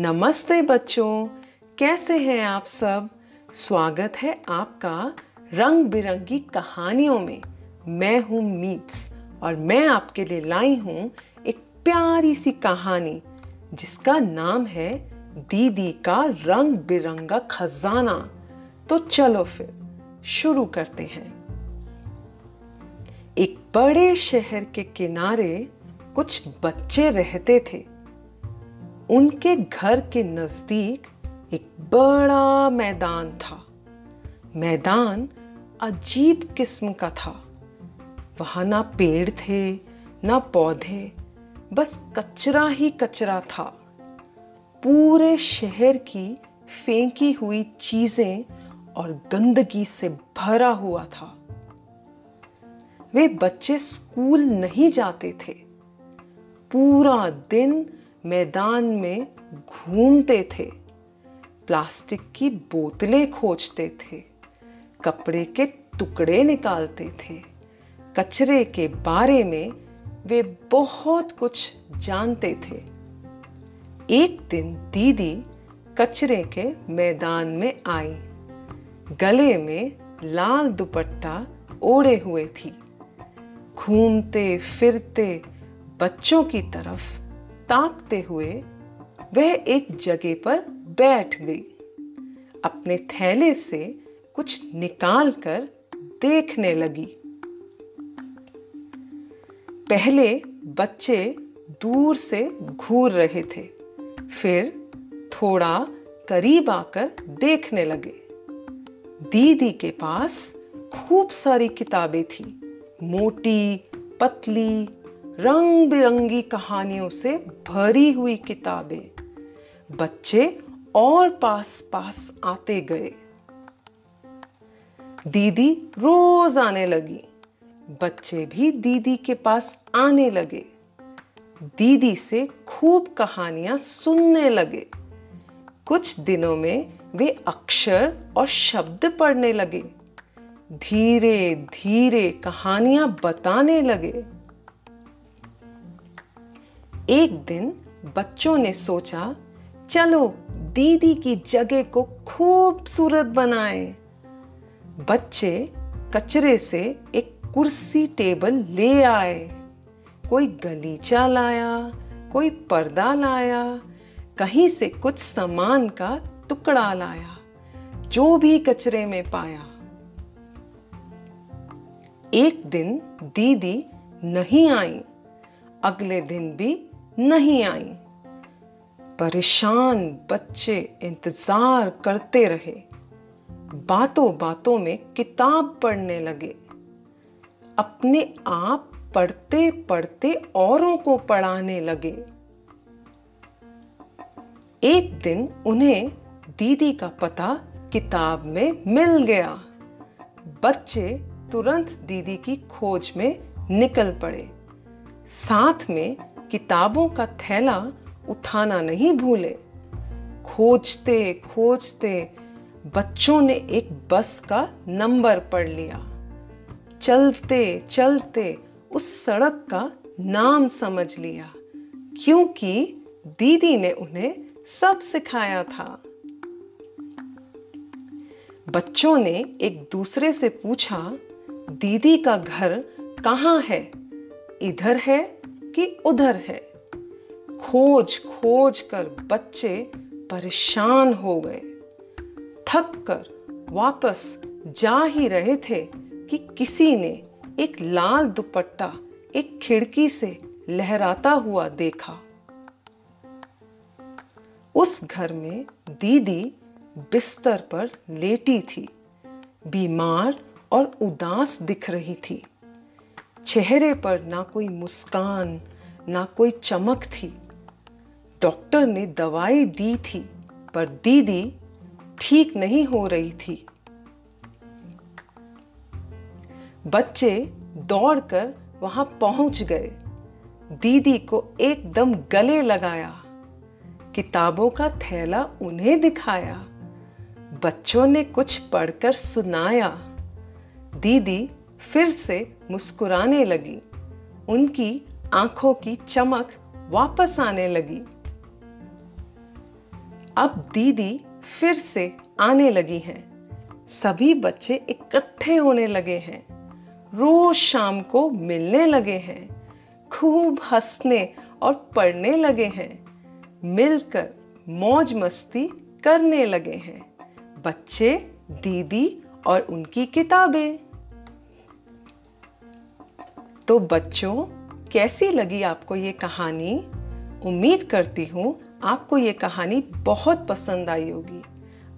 नमस्ते बच्चों, कैसे हैं आप सब? स्वागत है आपका रंग बिरंगी कहानियों में। मैं हूँ मीट्स और मैं आपके लिए लाई हूँ एक प्यारी सी कहानी, जिसका नाम है दीदी का रंग बिरंगा खजाना। तो चलो फिर, शुरू करते हैं। एक बड़े शहर के किनारे कुछ बच्चे रहते थे। उनके घर के नज़दीक एक बड़ा मैदान था। मैदान अजीब किस्म का था। वहाँ ना पेड़ थे, ना पौधे, बस कचरा ही कचरा था। पूरे शहर की फेंकी हुई चीज़ें और गंदगी से भरा हुआ था। वे बच्चे स्कूल नहीं जाते थे। पूरा दिन मैदान में घूमते थे, प्लास्टिक की बोतलें खोजते थे, कपड़े के टुकड़े निकालते थे, कचरे के बारे में वे बहुत कुछ जानते थे। एक दिन दीदी कचरे के मैदान में आई। गले में लाल दुपट्टा ओढ़े हुए थी। घूमते फिरते बच्चों की तरफ़ ताकते हुए वह एक जगह पर बैठ गई। अपने थैले से कुछ निकाल कर देखने लगी। पहले बच्चे दूर से घूर रहे थे, फिर थोड़ा करीब आकर देखने लगे। दीदी के पास खूब सारी किताबें थी, मोटी, पतली रंग बिरंगी कहानियों से भरी हुई किताबें बच्चे और पास पास आते गए। दीदी रोज आने लगी। बच्चे भी दीदी के पास आने लगे। दीदी से खूब कहानियाँ सुनने लगे। कुछ दिनों में वे अक्षर और शब्द पढ़ने लगे। धीरे धीरे कहानियाँ बताने लगे। एक दिन बच्चों ने सोचा, चलो, दीदी की जगह को खूबसूरत बनाएँ। बच्चे कचरे से एक कुर्सी टेबल ले आए। कोई गलीचा लाया, कोई पर्दा लाया, कहीं से कुछ सामान का टुकड़ा लाया, जो भी कचरे में पाया। एक दिन दीदी नहीं आई। अगले दिन भी नहीं आई। परेशान बच्चे इंतज़ार करते रहे। बातों बातों में किताब पढ़ने लगे। अपने आप पढ़ते पढ़ते औरों को पढ़ाने लगे। एक दिन उन्हें दीदी का पता किताब में मिल गया। बच्चे तुरंत दीदी की खोज में निकल पड़े। साथ में किताबों का थैला उठाना नहीं भूले। खोजते खोजते बच्चों ने एक बस का नंबर पढ़ लिया। चलते चलते उस सड़क का नाम समझ लिया, क्योंकि दीदी ने उन्हें सब सिखाया था। बच्चों ने एक दूसरे से पूछा, दीदी का घर कहाँ है? इधर है कि उधर है। खोज खोज कर बच्चे परेशान हो गए। थक कर वापस जा ही रहे थे कि किसी ने एक लाल दुपट्टा एक खिड़की से लहराता हुआ देखा। उस घर में दीदी बिस्तर पर लेटी थी। बीमार और उदास दिख रही थी। चेहरे पर ना कोई मुस्कान, ना कोई चमक थी। डॉक्टर ने दवाई दी थी, पर दीदी ठीक नहीं हो रही थी। बच्चे दौड़कर वहाँ पहुँच गए। दीदी को एकदम गले लगाया। किताबों का थैला उन्हें दिखाया। बच्चों ने कुछ पढ़कर सुनाया। दीदी फिर से मुस्कुराने लगी। उनकी आँखों की चमक वापस आने लगी। अब दीदी फिर से आने लगी हैं। सभी बच्चे इकट्ठे होने लगे हैं। रोज शाम को मिलने लगे हैं। खूब हंसने और पढ़ने लगे हैं। मिलकर मौज मस्ती करने लगे हैं। बच्चे, दीदी और उनकी किताबें। तो बच्चों, कैसी लगी आपको ये कहानी? उम्मीद करती हूँ आपको ये कहानी बहुत पसंद आई होगी।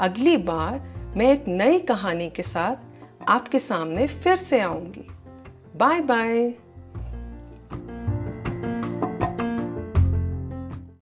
अगली बार मैं एक नई कहानी के साथ आपके सामने फिर से आऊँगी। Bye bye